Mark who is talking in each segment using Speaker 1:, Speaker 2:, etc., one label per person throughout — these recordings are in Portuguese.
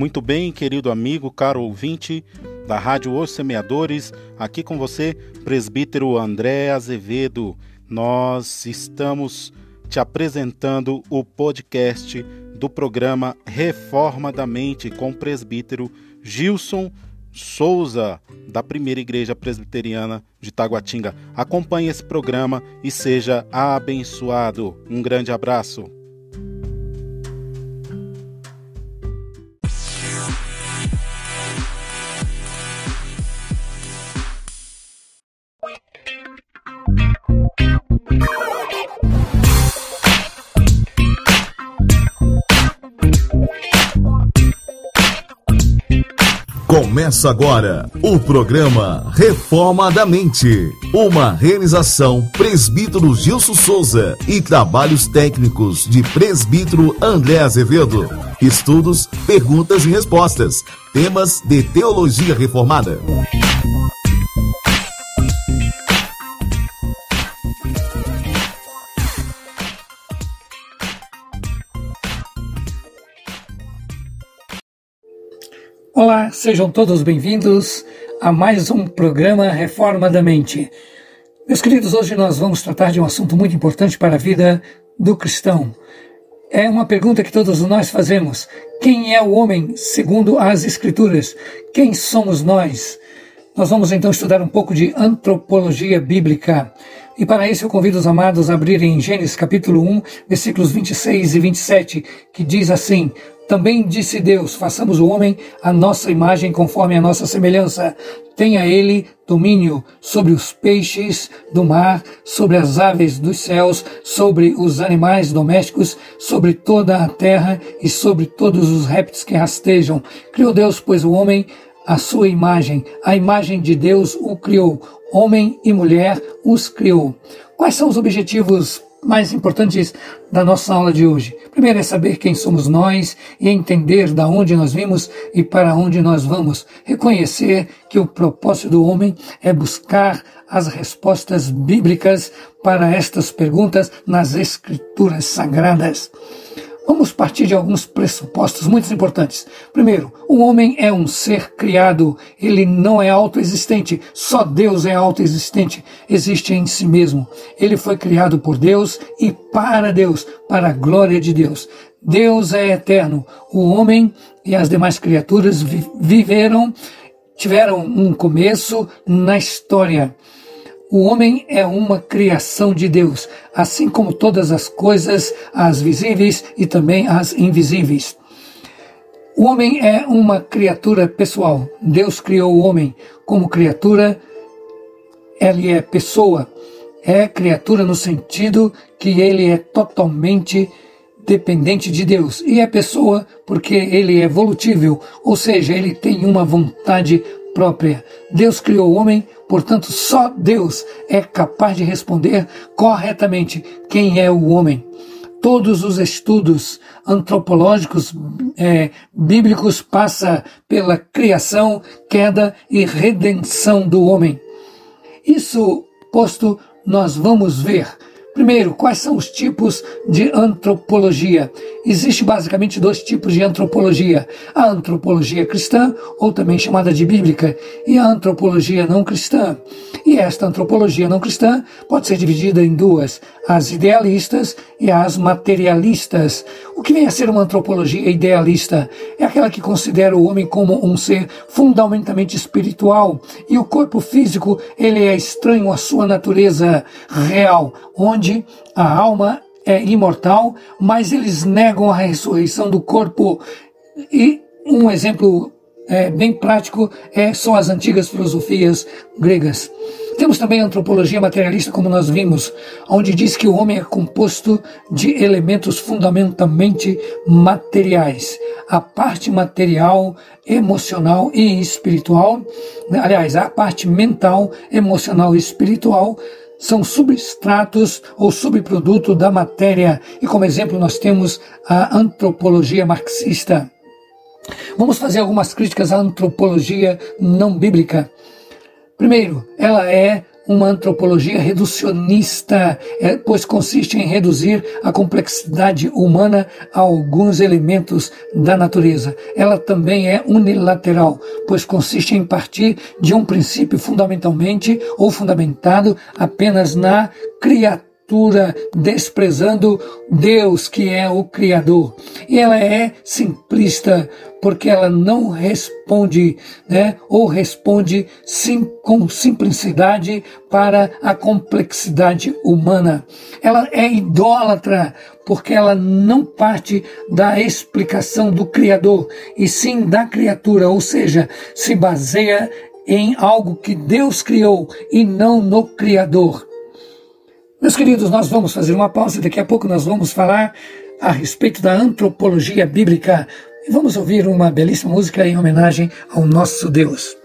Speaker 1: Muito bem, querido amigo, caro ouvinte da Rádio Os Semeadores, aqui com você, presbítero André Azevedo. Nós estamos te apresentando o podcast do programa Reforma da Mente com o presbítero Gilson Souza, da Primeira Igreja Presbiteriana de Taguatinga. Acompanhe esse programa e seja abençoado. Um grande abraço.
Speaker 2: Começa agora o programa Reforma da Mente, uma realização Presbítero Gilson Souza e trabalhos técnicos de Presbítero André Azevedo. Estudos, perguntas e respostas, temas de teologia reformada.
Speaker 3: Olá, sejam todos bem-vindos a mais um programa Reforma da Mente. Meus queridos, hoje nós vamos tratar de um assunto muito importante para a vida do cristão. É uma pergunta que todos nós fazemos: quem é o homem segundo as Escrituras? Quem somos nós? Nós vamos então estudar um pouco de antropologia bíblica. E para isso eu convido os amados a abrirem em Gênesis capítulo 1, versículos 26 e 27, que diz assim: também disse Deus: façamos o homem a nossa imagem conforme a nossa semelhança. Tenha ele domínio sobre os peixes do mar, sobre as aves dos céus, sobre os animais domésticos, sobre toda a terra e sobre todos os répteis que rastejam. Criou Deus, pois, o homem a sua imagem, a imagem de Deus o criou. Homem e mulher os criou. Quais são os objetivos mais importantes da nossa aula de hoje. Primeiro é saber quem somos nós e entender da onde nós vimos e para onde nós vamos. Reconhecer que o propósito do homem é buscar as respostas bíblicas para estas perguntas nas escrituras sagradas. Vamos partir de alguns pressupostos muito importantes. Primeiro, o homem é um ser criado, ele não é autoexistente, só Deus é autoexistente, existe em si mesmo. Ele foi criado por Deus e para Deus, para a glória de Deus. Deus é eterno. O homem e as demais criaturas viveram, tiveram um começo na história. O homem é uma criação de Deus, assim como todas as coisas, as visíveis e também as invisíveis. O homem é uma criatura pessoal. Deus criou o homem como criatura, ele é pessoa. É criatura no sentido que ele é totalmente dependente de Deus. E é pessoa porque ele é evolutível, ou seja, ele tem uma vontade própria. Deus criou o homem, portanto, só Deus é capaz de responder corretamente quem é o homem. Todos os estudos antropológicos é, bíblicos passam pela criação, queda e redenção do homem. Isso posto, nós vamos ver Primeiro, quais são os tipos de antropologia? Existe basicamente dois tipos de antropologia: a antropologia cristã, ou também chamada de bíblica, e a antropologia não cristã. E esta antropologia não cristã pode ser dividida em duas: as idealistas e as materialistas. O que vem a ser uma antropologia idealista? É aquela que considera o homem como um ser fundamentalmente espiritual e o corpo físico ele é estranho à sua natureza real, onde a alma é imortal, mas eles negam a ressurreição do corpo. E um exemplo é, bem prático é, são as antigas filosofias gregas. Temos também a antropologia materialista, como nós vimos, onde diz que o homem é composto de elementos fundamentalmente materiais. A parte material, emocional e espiritual, aliás, a parte mental, emocional e espiritual são substratos ou subproduto da matéria. E como exemplo, nós temos a antropologia marxista. Vamos fazer algumas críticas à antropologia não bíblica. Primeiro, ela é uma antropologia reducionista, é, pois consiste em reduzir a complexidade humana a alguns elementos da natureza. Ela também é unilateral, pois consiste em partir de um princípio fundamentalmente ou fundamentado apenas na criatura desprezando Deus, que é o Criador. E ela é simplista, porque ela não responde, né, ou responde sim, com simplicidade para a complexidade humana. Ela é idólatra, porque ela não parte da explicação do Criador, e sim da criatura, ou seja, se baseia em algo que Deus criou e não no Criador. Meus queridos, nós vamos fazer uma pausa e daqui a pouco nós vamos falar a respeito da antropologia bíblica e vamos ouvir uma belíssima música em homenagem ao nosso Deus.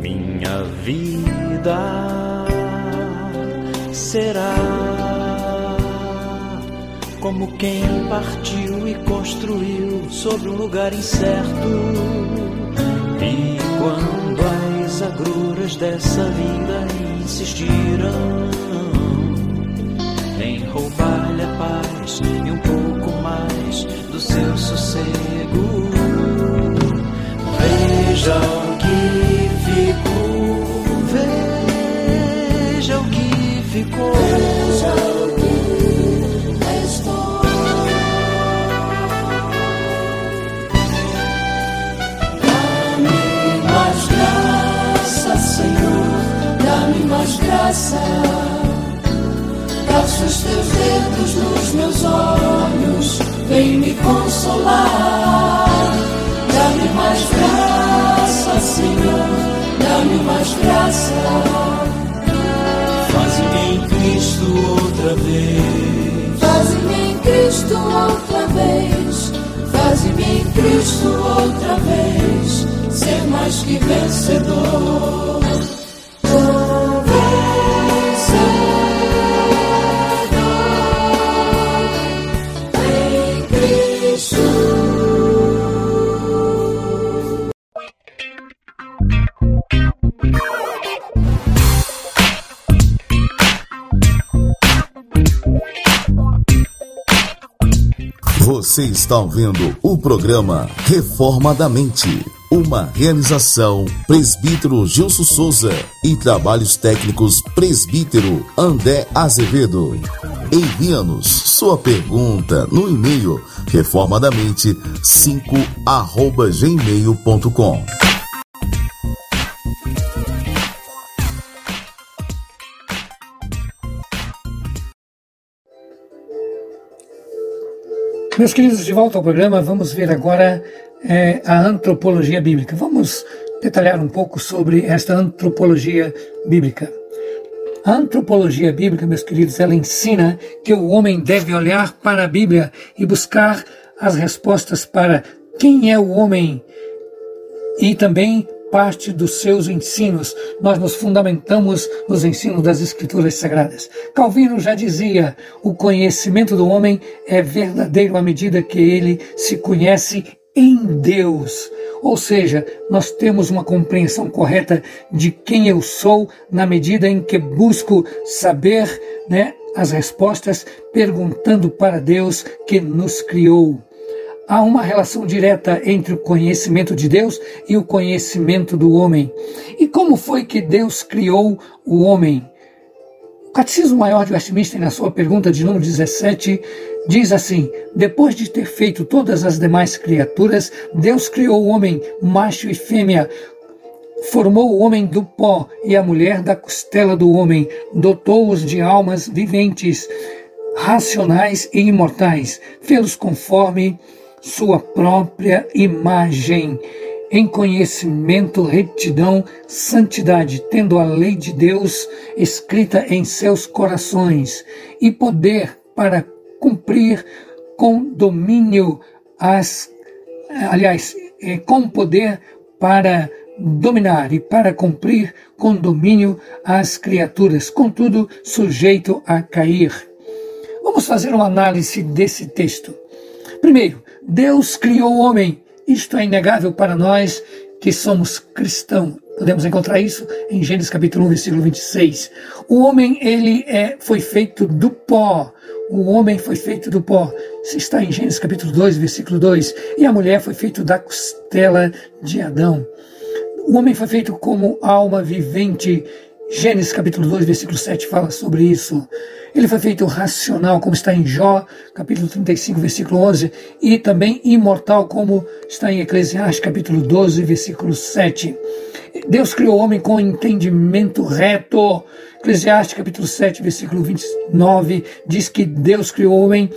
Speaker 4: Minha vida será como quem partiu e construiu sobre um lugar incerto. E quando as agruras dessa vida insistiram em roubar-lhe a paz e um pouco mais do seu sossego Veja o que ficou, veja o que ficou. Veja o que restou. Dá-me mais graça, Senhor, dá-me mais graça. Passa os teus dedos nos meus olhos, vem me consolar. Dá-me mais graça, dá-me mais graça. Faz-me em Cristo outra vez. Faz-me em Cristo outra vez. Faz-me em Cristo outra vez. Ser mais que vencedor.
Speaker 2: Você está ouvindo o programa Reforma da Mente. Uma realização Presbítero Gilson Souza e trabalhos técnicos Presbítero André Azevedo. Envia-nos sua pergunta no e-mail reformadamente5@gmail.com.
Speaker 3: Meus queridos, de volta ao programa, vamos ver agora é, a antropologia bíblica. Vamos detalhar um pouco sobre esta antropologia bíblica. A antropologia bíblica, meus queridos, ela ensina que o homem deve olhar para a Bíblia e buscar as respostas para quem é o homem e também parte dos seus ensinos. Nós nos fundamentamos nos ensinos das Escrituras Sagradas. Calvino já dizia: o conhecimento do homem é verdadeiro à medida que ele se conhece em Deus. Ou seja, nós temos uma compreensão correta de quem eu sou na medida em que busco saber né, as respostas perguntando para Deus que nos criou há uma relação direta entre o conhecimento de Deus e o conhecimento do homem. E como foi que Deus criou o homem? O Catecismo Maior de Westminster, na sua pergunta de número 17, diz assim: Depois de ter feito todas as demais criaturas, Deus criou o homem, macho e fêmea, formou o homem do pó e a mulher da costela do homem, dotou-os de almas viventes, racionais e imortais, fê-los conforme sua própria imagem, em conhecimento, retidão, santidade, tendo a lei de Deus escrita em seus corações e poder para cumprir com domínio as, aliás, é, com poder para dominar e para cumprir com domínio as criaturas, contudo sujeito a cair. Vamos fazer uma análise desse texto. Primeiro, Deus criou o homem. Isto é inegável para nós que somos cristãos. Podemos encontrar isso em Gênesis capítulo 1, versículo 26. O homem, ele é, foi feito do pó. O homem foi feito do pó. Isso está em Gênesis capítulo 2, versículo 2. E a mulher foi feita da costela de Adão. O homem foi feito como alma vivente. Gênesis capítulo 2, versículo 7 fala sobre isso. Ele foi feito racional, como está em Jó, capítulo 35, versículo 11, e também imortal, como está em Eclesiastes, capítulo 12, versículo 7. Deus criou o homem com entendimento reto. Eclesiastes, capítulo 7, versículo 29, diz que Deus criou o homem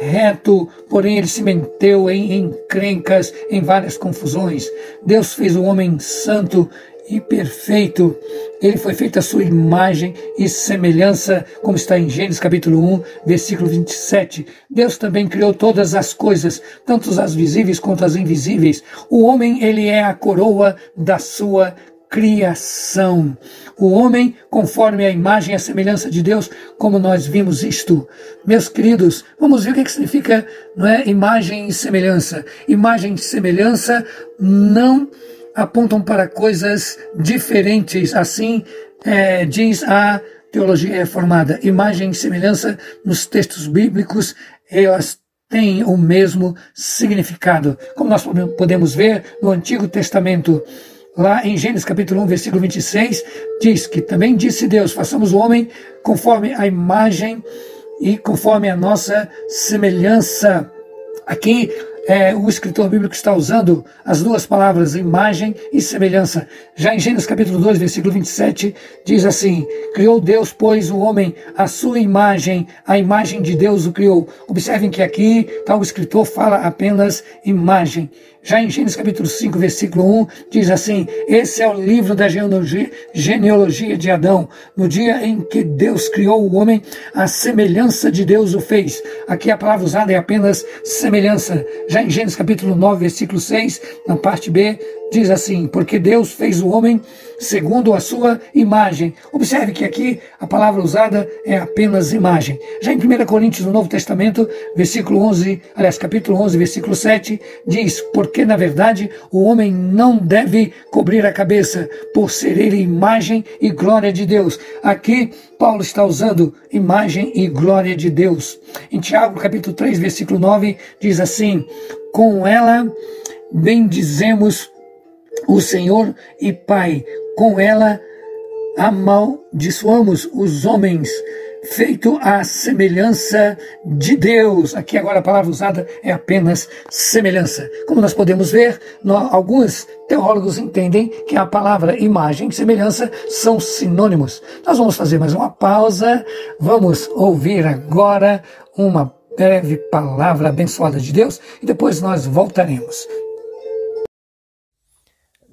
Speaker 3: reto, porém ele se meteu em encrencas, em várias confusões. Deus fez o homem santo e perfeito. Ele foi feito à sua imagem e semelhança, como está em Gênesis capítulo 1, versículo 27. Deus também criou todas as coisas, tanto as visíveis quanto as invisíveis. O homem, ele é a coroa da sua criação. O homem, conforme a imagem e a semelhança de Deus, como nós vimos isto. Meus queridos, vamos ver o que, é que significa não é, imagem e semelhança. Imagem e semelhança não apontam para coisas diferentes, assim é, diz a teologia reformada. Imagem e semelhança nos textos bíblicos, elas têm o mesmo significado. Como nós podemos ver no Antigo Testamento, lá em Gênesis capítulo 1, versículo 26, diz que também disse Deus, façamos o homem conforme a imagem e conforme a nossa semelhança. Aqui é, o escritor bíblico está usando as duas palavras imagem e semelhança. Já em Gênesis capítulo 2, versículo 27, diz assim: Criou Deus, pois, o homem a sua imagem, a imagem de Deus o criou. Observem que aqui tá, o escritor fala apenas imagem. Já em Gênesis capítulo 5, versículo 1, diz assim: Esse é o livro da genealogia, de Adão. No dia em que Deus criou o homem, a semelhança de Deus o fez. Aqui a palavra usada é apenas semelhança. Já em Gênesis capítulo 9, versículo 6, na parte B, diz assim: Porque Deus fez o homem segundo a sua imagem. Observe que aqui a palavra usada é apenas imagem. Já em 1 Coríntios, no Novo Testamento, versículo 11, aliás, capítulo 11, versículo 7, diz: Porque na verdade o homem não deve cobrir a cabeça, por ser ele imagem e glória de Deus. Aqui Paulo está usando imagem e glória de Deus. Em Tiago, capítulo 3, versículo 9, diz assim: Com ela bendizemos o Senhor e Pai. Com ela amaldiçoamos os homens, feito à semelhança de Deus. Aqui agora a palavra usada é apenas semelhança. Como nós podemos ver, nós, alguns teólogos entendem que a palavra imagem e semelhança são sinônimos. Nós vamos fazer mais uma pausa, vamos ouvir agora uma breve palavra abençoada de Deus e depois nós voltaremos.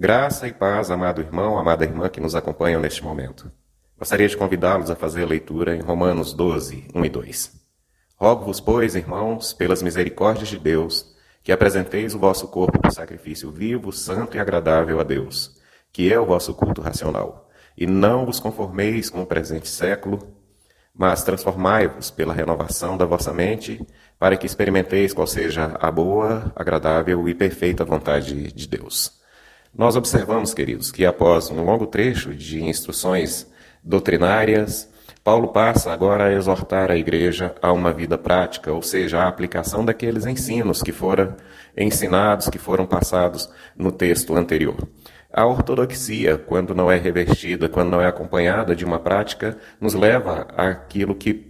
Speaker 5: Graça e paz, amado irmão, amada irmã que nos acompanham neste momento. Gostaria de convidá-los a fazer a leitura em Romanos 12, 1 e 2. Rogo-vos, pois, irmãos, pelas misericórdias de Deus, que apresenteis o vosso corpo por sacrifício vivo, santo e agradável a Deus, que é o vosso culto racional. E não vos conformeis com o presente século, mas transformai-vos pela renovação da vossa mente, para que experimenteis qual seja a boa, agradável e perfeita vontade de Deus. Nós observamos, queridos, que após um longo trecho de instruções doutrinárias, Paulo passa agora a exortar a igreja a uma vida prática, ou seja, a aplicação daqueles ensinos que foram ensinados, que foram passados no texto anterior. A ortodoxia, quando não é revestida, quando não é acompanhada de uma prática, nos leva àquilo que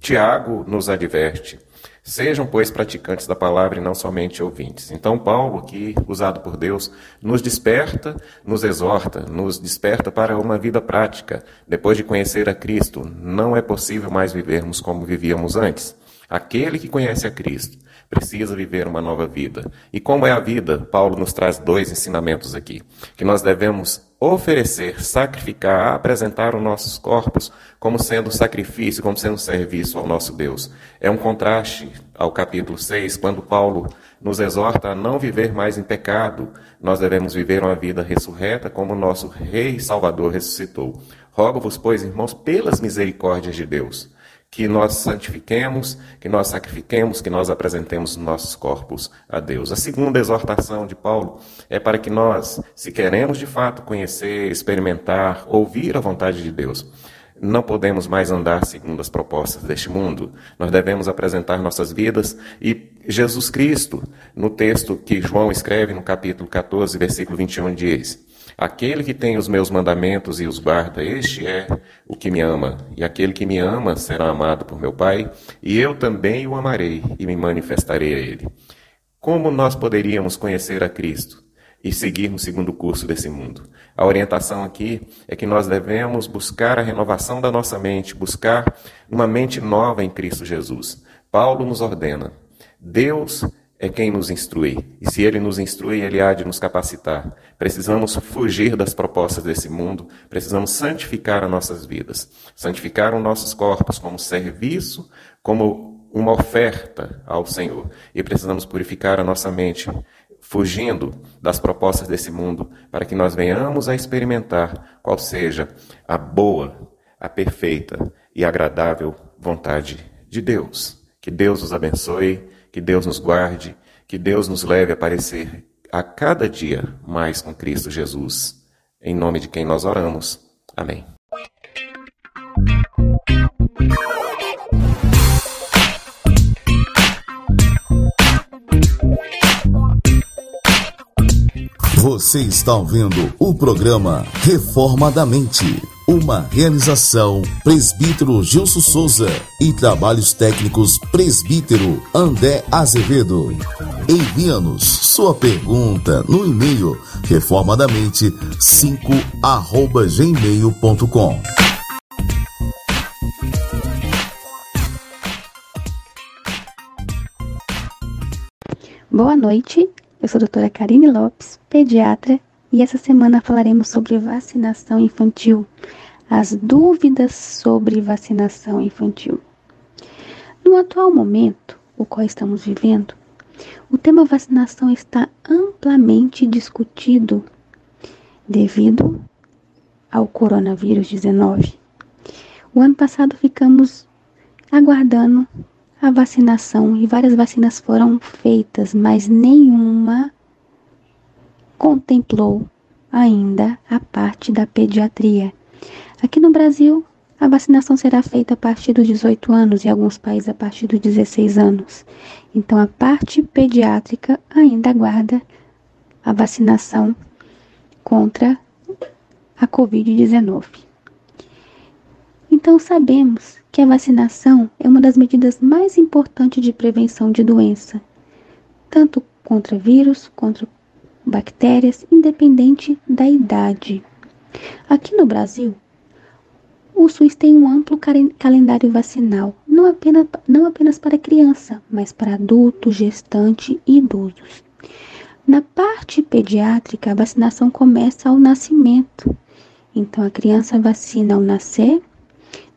Speaker 5: Tiago nos adverte Sejam, pois, praticantes da palavra e não somente ouvintes. Então, Paulo, aqui usado por Deus, nos desperta, nos exorta, nos desperta para uma vida prática. Depois de conhecer a Cristo, não é possível mais vivermos como vivíamos antes. Aquele que conhece a Cristo precisa viver uma nova vida. E como é a vida? Paulo nos traz dois ensinamentos aqui: que nós devemos oferecer, sacrificar, apresentar os nossos corpos como sendo sacrifício, como sendo serviço ao nosso Deus. É um contraste ao capítulo 6, quando Paulo nos exorta a não viver mais em pecado. Nós devemos viver uma vida ressurreta como o nosso Rei Salvador ressuscitou. Rogo-vos, pois, irmãos, pelas misericórdias de Deus, que nós santifiquemos, que nós sacrifiquemos, que nós apresentemos nossos corpos a Deus. A segunda exortação de Paulo é para que nós, se queremos de fato conhecer, experimentar, ouvir a vontade de Deus, não podemos mais andar segundo as propostas deste mundo. Nós devemos apresentar nossas vidas e Jesus Cristo, no texto que João escreve no capítulo 14, versículo 21, diz: Aquele que tem os meus mandamentos e os guarda, este é o que me ama. E aquele que me ama será amado por meu Pai, e eu também o amarei e me manifestarei a ele. Como nós poderíamos conhecer a Cristo e seguirmos segundo o curso desse mundo? A orientação aqui é que nós devemos buscar a renovação da nossa mente, buscar uma mente nova em Cristo Jesus. Paulo nos ordena: Deus é quem nos instrui. E se ele nos instrui, ele há de nos capacitar. Precisamos fugir das propostas desse mundo, precisamos santificar as nossas vidas, santificar os nossos corpos como serviço, como uma oferta ao Senhor. E precisamos purificar a nossa mente, fugindo das propostas desse mundo, para que nós venhamos a experimentar qual seja a boa, a perfeita e agradável vontade de Deus. Que Deus os abençoe que Deus nos guarde, que Deus nos leve a parecer a cada dia mais com Cristo Jesus. Em nome de quem nós oramos. Amém.
Speaker 2: Você está ouvindo o programa Reforma da Mente, uma realização Presbítero Gilson Souza e trabalhos técnicos Presbítero André Azevedo. Envia-nos sua pergunta no e-mail reformadamente 5 arroba gmail.com.
Speaker 6: Boa noite, eu sou a doutora Karine Lopes, pediatra, e essa semana falaremos sobre vacinação infantil, as dúvidas sobre vacinação infantil. No atual momento, o qual estamos vivendo, o tema vacinação está amplamente discutido devido ao coronavírus 19. O ano passado ficamos aguardando a vacinação e várias vacinas foram feitas, mas nenhuma contemplou ainda a parte da pediatria. Aqui no Brasil, a vacinação será feita a partir dos 18 anos e alguns países a partir dos 16 anos. Então, a parte pediátrica ainda aguarda a vacinação contra a Covid-19. Então, sabemos que a vacinação é uma das medidas mais importantes de prevenção de doença, tanto contra vírus, contra bactérias, independente da idade. Aqui no Brasil, o SUS tem um amplo calendário vacinal, não apenas, não apenas para criança, mas para adultos, gestantes e idosos. Na parte pediátrica, a vacinação começa ao nascimento. Então, a criança vacina ao nascer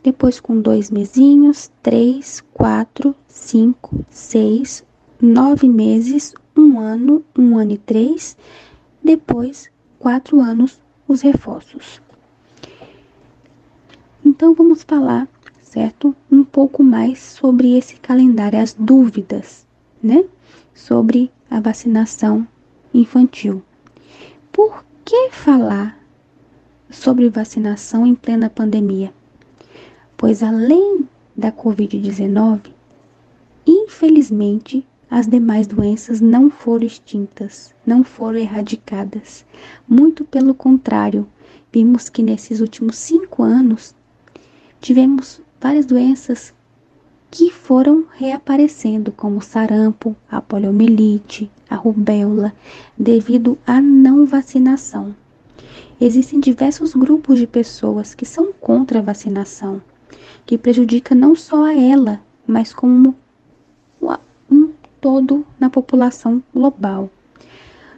Speaker 6: depois com dois mesinhos, três, quatro, cinco, seis, nove meses, um ano, um ano e três, depois quatro anos os reforços. Então vamos falar, certo? Um pouco mais sobre esse calendário, as dúvidas, né? Sobre a vacinação infantil. Por que falar sobre vacinação em plena pandemia? pois além da Covid-19, infelizmente, as demais doenças não foram extintas, não foram erradicadas. Muito pelo contrário, vimos que nesses últimos cinco anos tivemos várias doenças que foram reaparecendo, como sarampo, a poliomielite, a rubéola, devido à não vacinação. Existem diversos grupos de pessoas que são contra a vacinação, que prejudica não só a ela, mas como um todo na população global.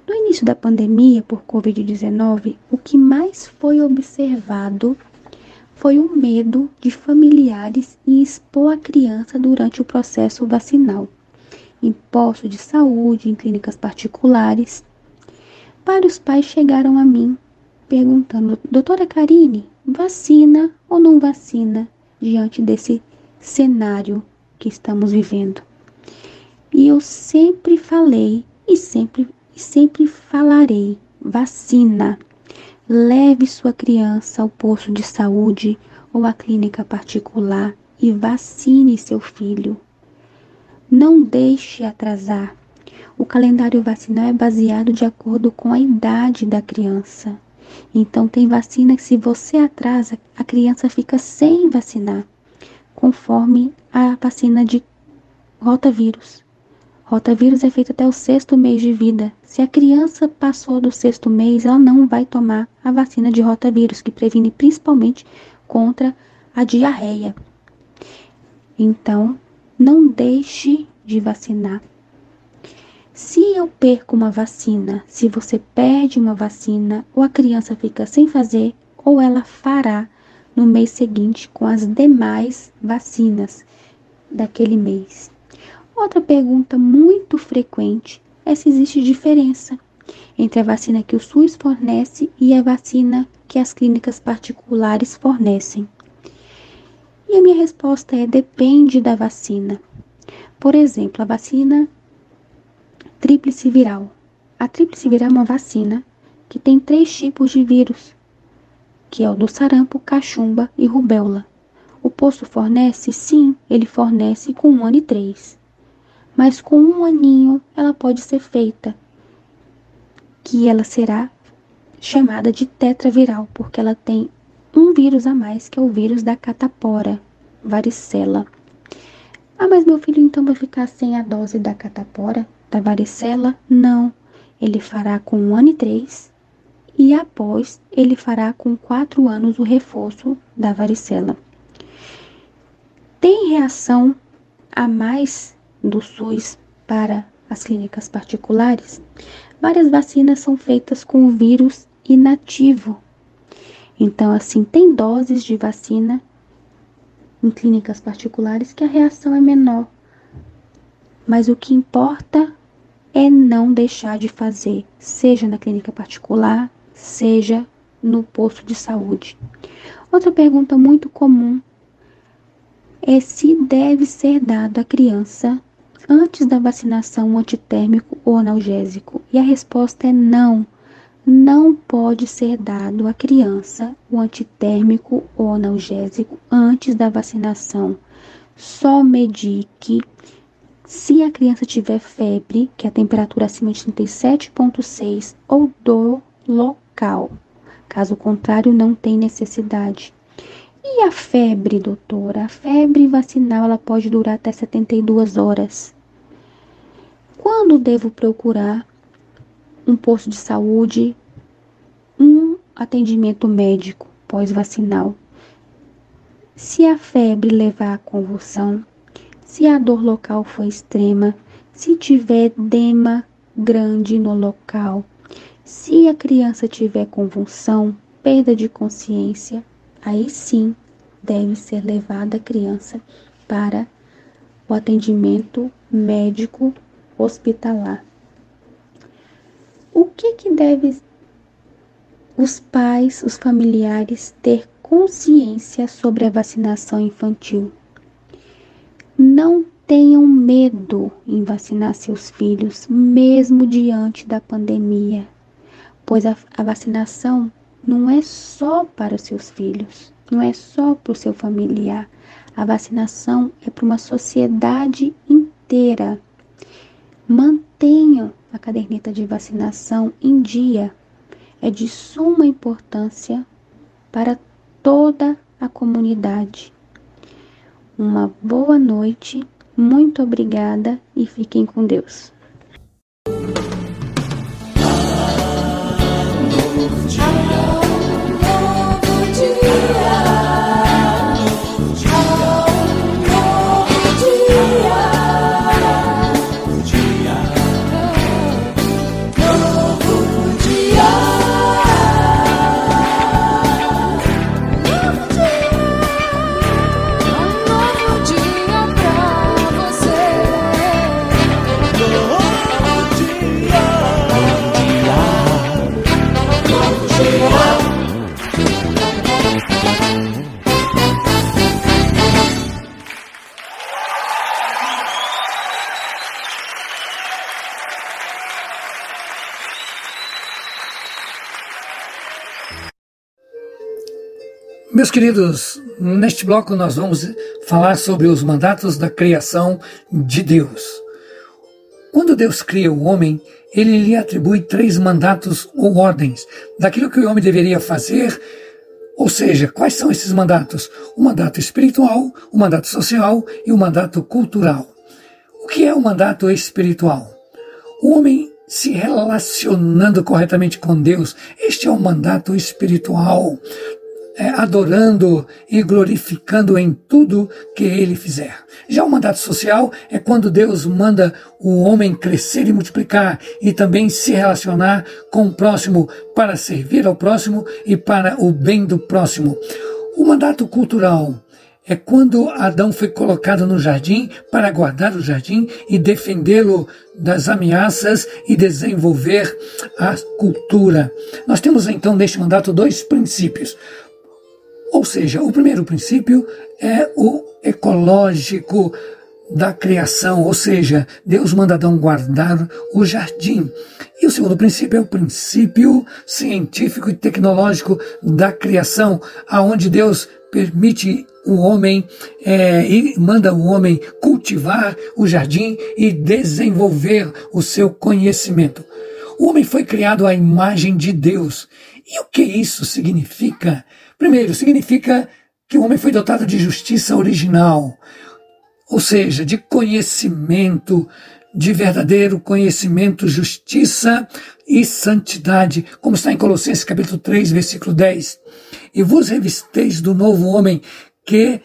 Speaker 6: No início da pandemia por Covid-19, o que mais foi observado foi o medo de familiares em expor a criança durante o processo vacinal, em postos de saúde, em clínicas particulares. Vários pais chegaram a mim perguntando: Doutora Karine, vacina ou não vacina diante desse cenário que estamos vivendo? E eu sempre falei e sempre, e sempre falarei: vacina. Leve sua criança ao posto de saúde ou à clínica particular e vacine seu filho. Não deixe atrasar. O calendário vacinal é baseado de acordo com a idade da criança. Então, tem vacina que, se você atrasa, a criança fica sem vacinar, conforme a vacina de rotavírus. Rotavírus é feito até o sexto mês de vida. Se a criança passou do sexto mês, ela não vai tomar a vacina de rotavírus, que previne principalmente contra a diarreia. Então, não deixe de vacinar. Se eu perco uma vacina, se você perde uma vacina, ou a criança fica sem fazer, ou ela fará no mês seguinte com as demais vacinas daquele mês. Outra pergunta muito frequente é se existe diferença entre a vacina que o SUS fornece e a vacina que as clínicas particulares fornecem. E a minha resposta é: depende da vacina. Por exemplo, a vacina tríplice viral. A tríplice viral é uma vacina que tem três tipos de vírus, que é o do sarampo, cachumba e rubéola. O posto fornece? Sim, ele fornece com um ano e três mas com um aninho ela pode ser feita, que ela será chamada de tetraviral, porque ela tem um vírus a mais, que é o vírus da catapora, varicela. Ah, mas meu filho então vai ficar sem a dose da catapora, da varicela? Não, ele fará com um ano e três, e após ele fará com quatro anos o reforço da varicela. Tem reação a mais do SUS para as clínicas particulares, várias vacinas são feitas com o vírus inativo. Então, assim, tem doses de vacina em clínicas particulares que a reação é menor. Mas o que importa é não deixar de fazer, seja na clínica particular, seja no posto de saúde. Outra pergunta muito comum é se deve ser dado à criança antes da vacinação um antitérmico ou analgésico? E a resposta é não. Não pode ser dado à criança o antitérmico ou analgésico antes da vacinação. Só medique se a criança tiver febre, que é a temperatura acima de 37,6 ou dor local. Caso contrário, não tem necessidade. E a febre, doutora? A febre vacinal ela pode durar até 72 horas. Quando devo procurar um posto de saúde, um atendimento médico pós-vacinal? Se a febre levar à convulsão, se a dor local for extrema, se tiver edema grande no local, se a criança tiver convulsão, perda de consciência, aí sim deve ser levada a criança para o atendimento médico hospitalar. O que que deve os pais, os familiares ter consciência sobre a vacinação infantil? Não tenham medo em vacinar seus filhos, mesmo diante da pandemia, pois a, a vacinação não é só para os seus filhos, não é só para o seu familiar. A vacinação é para uma sociedade inteira. Mantenham a caderneta de vacinação em dia. É de suma importância para toda a comunidade. uma boa noite, muito obrigada e fiquem com Deus.
Speaker 3: Meus queridos, neste bloco nós vamos falar sobre os mandatos da criação de Deus. Quando Deus cria o homem, ele lhe atribui três mandatos ou ordens daquilo que o homem deveria fazer. Ou seja, quais são esses mandatos? O mandato espiritual, o mandato social e o mandato cultural. O que é o mandato espiritual? O homem se relacionando corretamente com Deus, este é o mandato espiritual é, adorando e glorificando em tudo que ele fizer. Já o mandato social é quando Deus manda o homem crescer e multiplicar e também se relacionar com o próximo para servir ao próximo e para o bem do próximo. O mandato cultural é quando Adão foi colocado no jardim para guardar o jardim e defendê-lo das ameaças e desenvolver a cultura. Nós temos então neste mandato dois princípios. Ou seja, o primeiro princípio é o ecológico da criação, ou seja, Deus manda Adão guardar o jardim. E o segundo princípio é o princípio científico e tecnológico da criação, aonde Deus permite o homem é, e manda o homem cultivar o jardim e desenvolver o seu conhecimento. O homem foi criado à imagem de Deus. E o que isso significa? Primeiro, significa que o homem foi dotado de justiça original, ou seja, de conhecimento, de verdadeiro conhecimento, justiça e santidade, como está em Colossenses capítulo 3, versículo 10. E vos revisteis do novo homem que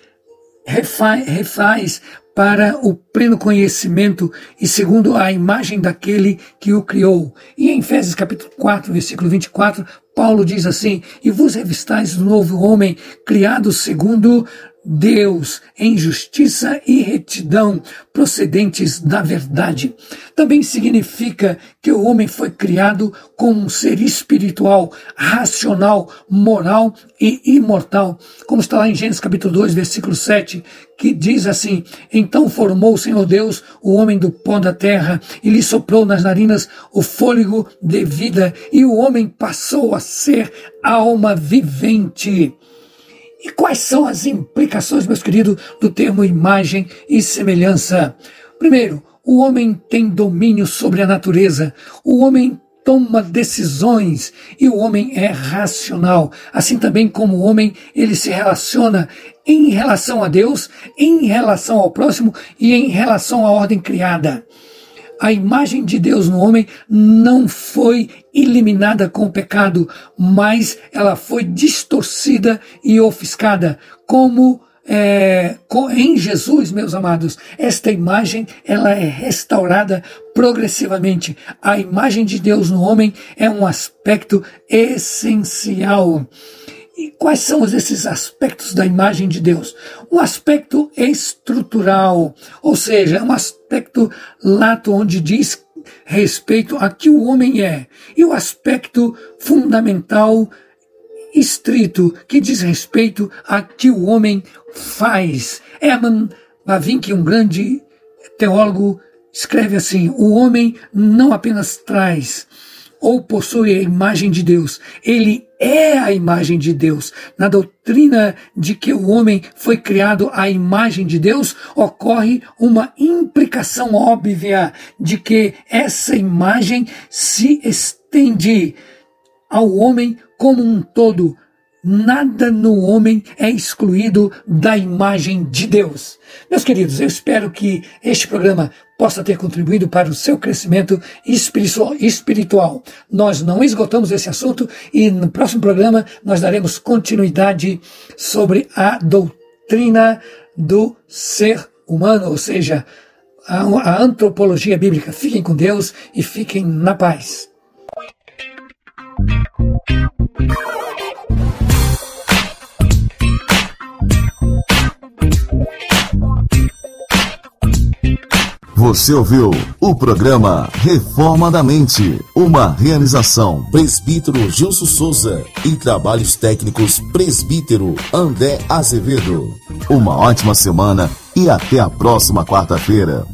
Speaker 3: refaz, refaz para o pleno conhecimento e segundo a imagem daquele que o criou. E em Efésios capítulo 4, versículo 24, Paulo diz assim: E vos revistais do novo homem, criado segundo Deus em justiça e retidão procedentes da verdade. Também significa que o homem foi criado como um ser espiritual, racional, moral e imortal, como está lá em Gênesis capítulo 2, versículo 7, que diz assim: Então formou o Senhor Deus o homem do pó da terra e lhe soprou nas narinas o fôlego de vida, e o homem passou a ser alma vivente. E quais são as implicações, meus queridos, do termo imagem e semelhança? Primeiro, o homem tem domínio sobre a natureza. O homem toma decisões e o homem é racional. Assim também como o homem, ele se relaciona em relação a Deus, em relação ao próximo e em relação à ordem criada a imagem de Deus no homem não foi eliminada com o pecado, mas ela foi distorcida e ofuscada, como é, em Jesus, meus amados, esta imagem ela é restaurada progressivamente. A imagem de Deus no homem é um aspecto essencial. E quais são esses aspectos da imagem de Deus? Um aspecto estrutural, ou seja, é um aspecto lato onde diz respeito a que o homem é, e o aspecto fundamental estrito que diz respeito a que o homem faz. Herman Bavinck, um grande teólogo, escreve assim: o homem não apenas traz ou possui a imagem de Deus, ele é a imagem de Deus. Na doutrina de que o homem foi criado à imagem de Deus, ocorre uma implicação óbvia de que essa imagem se estende ao homem como um todo, nada no homem é excluído da imagem de Deus. Meus queridos, eu espero que este programa possa ter contribuído para o seu crescimento espiritual. Nós não esgotamos esse assunto e no próximo programa nós daremos continuidade sobre a doutrina do ser humano, ou seja, a, a antropologia bíblica. Fiquem com Deus e fiquem na paz.
Speaker 2: Você ouviu o programa Reforma da Mente, uma realização Presbítero Gilson Souza e trabalhos técnicos Presbítero André Azevedo. Uma ótima semana e até a próxima quarta-feira.